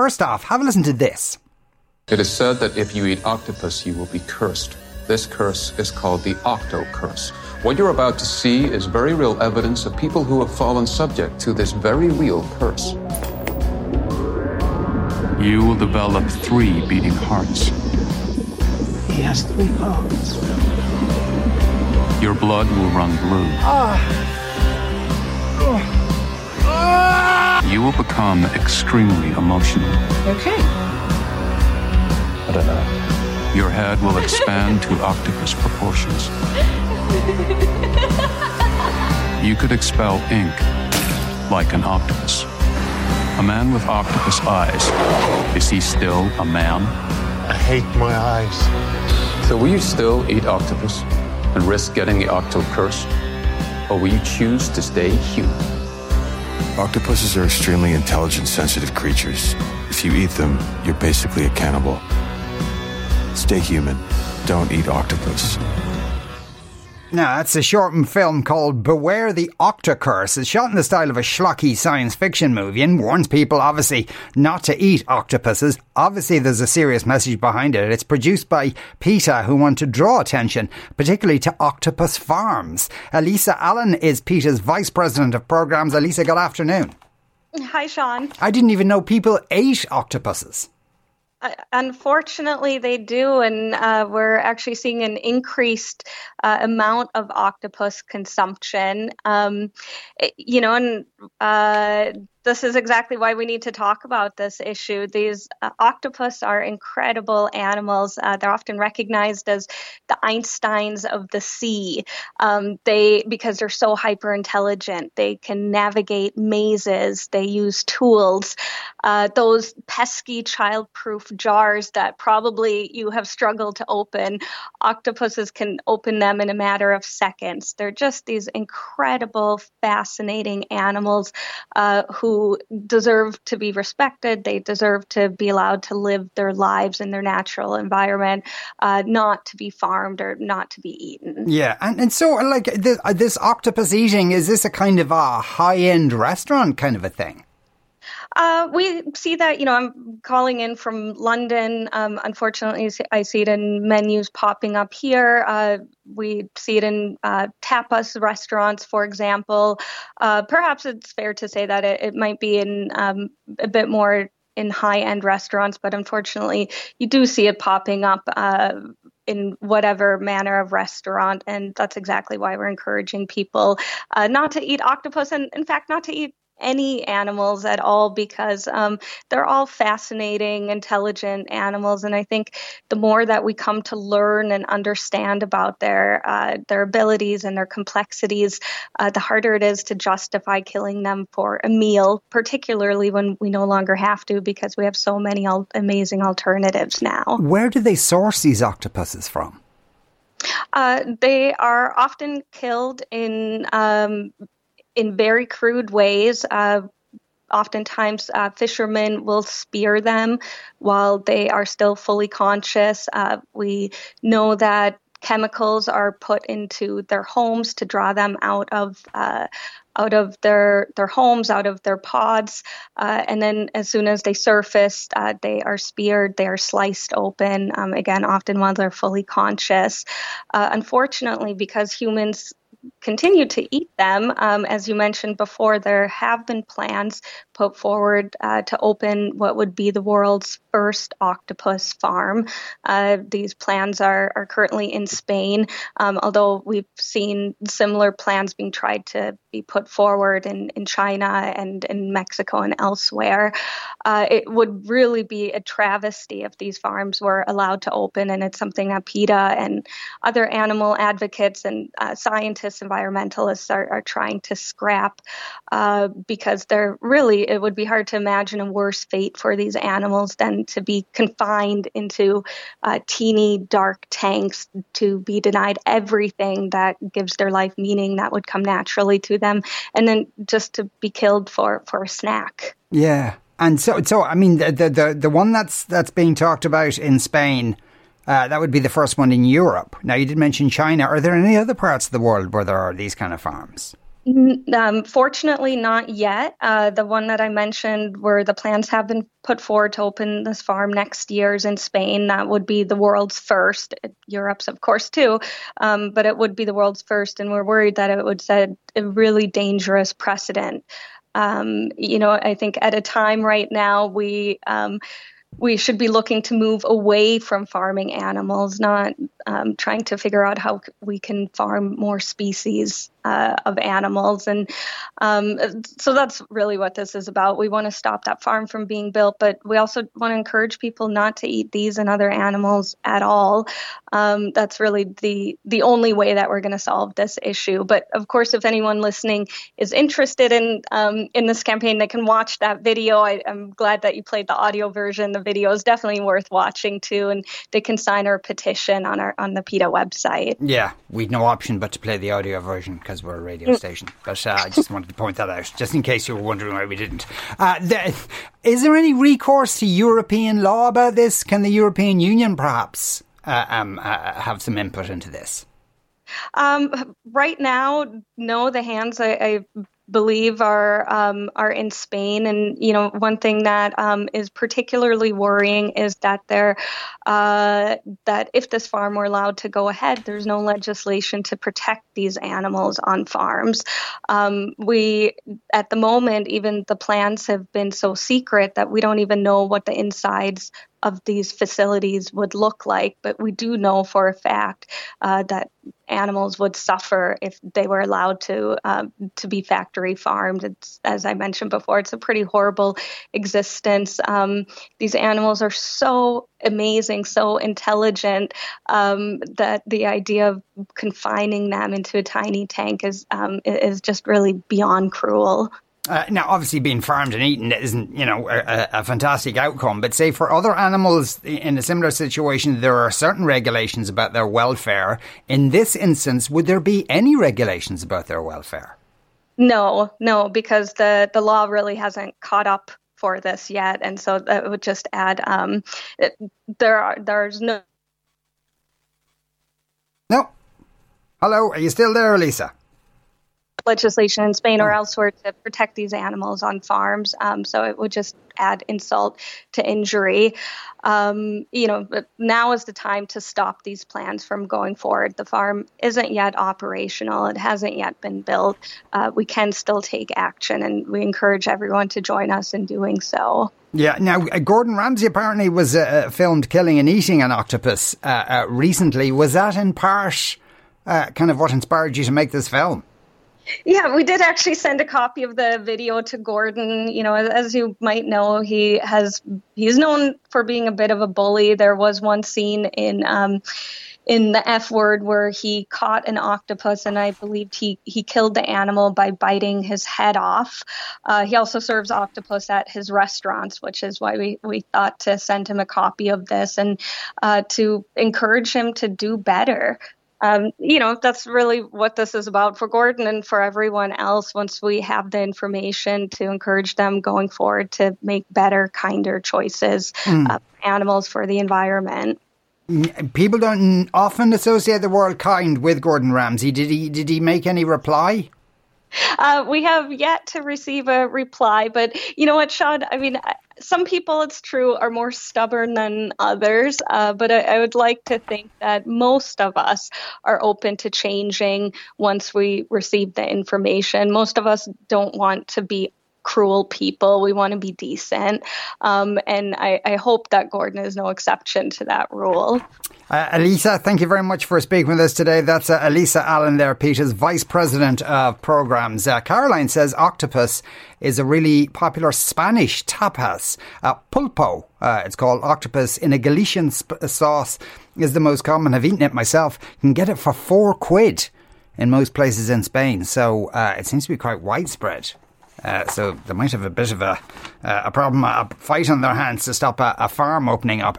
first off, have a listen to this. It is said that if you eat octopus, you will be cursed. This curse is called the octo curse. What you're about to see is very real evidence of people who have fallen subject to this very real curse. You will develop three beating hearts. He has three hearts. Your blood will run blue. Ah. Ah. Ah. You will become extremely emotional. Okay. I don't know. Your head will expand to octopus proportions. You could expel ink like an octopus. A man with octopus eyes. Is he still a man? I hate my eyes. So will you still eat octopus and risk getting the octo curse? Or will you choose to stay human? Octopuses are extremely intelligent, sensitive creatures. If you eat them, you're basically a cannibal. Stay human. Don't eat octopus. Now, that's a shortened film called Beware the Octocurse. It's shot in the style of a schlocky science fiction movie and warns people, obviously, not to eat octopuses. Obviously, there's a serious message behind it. It's produced by PETA, who want to draw attention, particularly to octopus farms. Elisa Allen is PETA's Vice President of Programs. Elisa, good afternoon. Hi, Sean. I didn't even know people ate octopuses. Unfortunately, they do, and uh, we're actually seeing an increased uh, amount of octopus consumption. Um, you know, and uh, this is exactly why we need to talk about this issue. These uh, octopus are incredible animals. Uh, they're often recognized as the Einsteins of the sea. Um, they because they're so hyper intelligent, they can navigate mazes. They use tools. Uh, those pesky child-proof jars that probably you have struggled to open, octopuses can open them in a matter of seconds. They're just these incredible, fascinating animals uh, who deserve to be respected. They deserve to be allowed to live their lives in their natural environment, uh, not to be farmed or not to be eaten. Yeah, and, and so, like, this, uh, this octopus eating, is this a kind of a high end restaurant kind of a thing? Uh, we see that, you know, I'm calling in from London. Um, unfortunately, I see it in menus popping up here. Uh, we see it in uh, tapas restaurants, for example. Uh, perhaps it's fair to say that it, it might be in um, a bit more in high end restaurants, but unfortunately, you do see it popping up. Uh, in whatever manner of restaurant, and that's exactly why we're encouraging people uh, not to eat octopus, and in fact, not to eat any animals at all because um, they're all fascinating, intelligent animals, and I think the more that we come to learn and understand about their uh, their abilities and their complexities, uh, the harder it is to justify killing them for a meal, particularly when we no longer have to because we have so many al- amazing alternatives now. Where do they source these octopuses from? Uh, they are often killed in um, in very crude ways. Uh, oftentimes, uh, fishermen will spear them while they are still fully conscious. Uh, we know that chemicals are put into their homes to draw them out of uh, out of their their homes, out of their pods, uh, and then as soon as they surface, uh, they are speared, they are sliced open. Um, again, often while they're fully conscious. Uh, unfortunately, because humans continue to eat them. Um, as you mentioned before, there have been plans put forward uh, to open what would be the world's first octopus farm. Uh, these plans are, are currently in Spain, um, although we've seen similar plans being tried to be put forward in, in China and in Mexico and elsewhere. Uh, it would really be a travesty if these farms were allowed to open, and it's something that PETA and other animal advocates and uh, scientists, environmentalists are, are trying to scrap uh, because they're really, it would be hard to imagine a worse fate for these animals than to be confined into uh, teeny, dark tanks to be denied everything that gives their life meaning that would come naturally to them, and then just to be killed for, for a snack. Yeah, and so so I mean the the the, the one that's that's being talked about in Spain. Uh, that would be the first one in Europe. Now, you did mention China. Are there any other parts of the world where there are these kind of farms? Um, fortunately, not yet. Uh, the one that I mentioned, where the plans have been put forward to open this farm next year, is in Spain. That would be the world's first. Europe's, of course, too, um, but it would be the world's first. And we're worried that it would set a really dangerous precedent. Um, you know, I think at a time right now, we um, we should be looking to move away from farming animals, not um, trying to figure out how we can farm more species uh, of animals. And um, so that's really what this is about. We want to stop that farm from being built, but we also want to encourage people not to eat these and other animals at all. Um, that's really the the only way that we're going to solve this issue. But of course, if anyone listening is interested in um, in this campaign, they can watch that video. I, am glad that you played the audio version. The video is definitely worth watching too, and they can sign our petition on our on the PETA website. Yeah, we'd no option but to play the audio version because we're a radio mm. station. But uh, I just wanted to point that out, just in case you were wondering why we didn't. Uh, is there any recourse to European law about this? Can the European Union perhaps uh, um, uh, have some input into this? Um, right now, no. The hands I, I believe are um, are in Spain. And you know, one thing that um, is particularly worrying is that there uh, that if this farm were allowed to go ahead, there's no legislation to protect these animals on farms. Um, we at the moment, even the plans have been so secret that we don't even know what the insides of these facilities would look like, but we do know for a fact uh, that animals would suffer if they were allowed to um, to be factory farmed. It's, as I mentioned before, it's a pretty horrible existence. Um, these animals are so amazing, so intelligent um, that the idea of confining them into a tiny tank is um, is just really beyond cruel. Uh, now, obviously, being farmed and eaten isn't, you know, a, a, fantastic outcome. But say for other animals in a similar situation, there are certain regulations about their welfare. In this instance, would there be any regulations about their welfare? No, no, because the the law really hasn't caught up for this yet, and so that would just add. Um, it, there are there's no. No. Hello, are you still there, Lisa? Legislation in Spain or oh. elsewhere to protect these animals on farms. Um, so it would just add insult to injury. Um, you know, now is the time to stop these plans from going forward. The farm isn't yet operational, it hasn't yet been built. Uh, we can still take action, and we encourage everyone to join us in doing so. Yeah. Now, uh, Gordon Ramsay apparently was uh, filmed killing and eating an octopus uh, uh recently. Was that in part uh, kind of what inspired you to make this film? Yeah, we did actually send a copy of the video to Gordon. You know, as you might know, he has he's known for being a bit of a bully. There was one scene in um, in the F word where he caught an octopus, and I believed he he killed the animal by biting his head off. Uh, he also serves octopus at his restaurants, which is why we we thought to send him a copy of this and uh, to encourage him to do better um, you know, that's really what this is about for Gordon and for everyone else. Once we have the information to encourage them going forward to make better, kinder choices, mm. uh, animals for the environment. People don't often associate the word kind with Gordon Ramsay. Did he? Did he make any reply? Uh, we have yet to receive a reply, but you know what, Sean? I mean, some people, it's true, are more stubborn than others, uh, but I, I, would like to think that most of us are open to changing once we receive the information. Most of us don't want to be cruel people. We want to be decent. Um, and I, I, hope that Gordon is no exception to that rule. Uh, Elisa, thank you very much for speaking with us today. That's uh, Elisa Allen there, PETA's Vice President of Programs. Uh, Caroline says octopus is a really popular Spanish tapas. Uh, pulpo, uh, it's called octopus in a Galician sp- sauce, is the most common. I've eaten it myself. You can get it for four quid in most places in Spain. So uh, it seems to be quite widespread. Uh, so they might have a bit of a, uh, a problem, a fight on their hands to stop a, a farm opening up.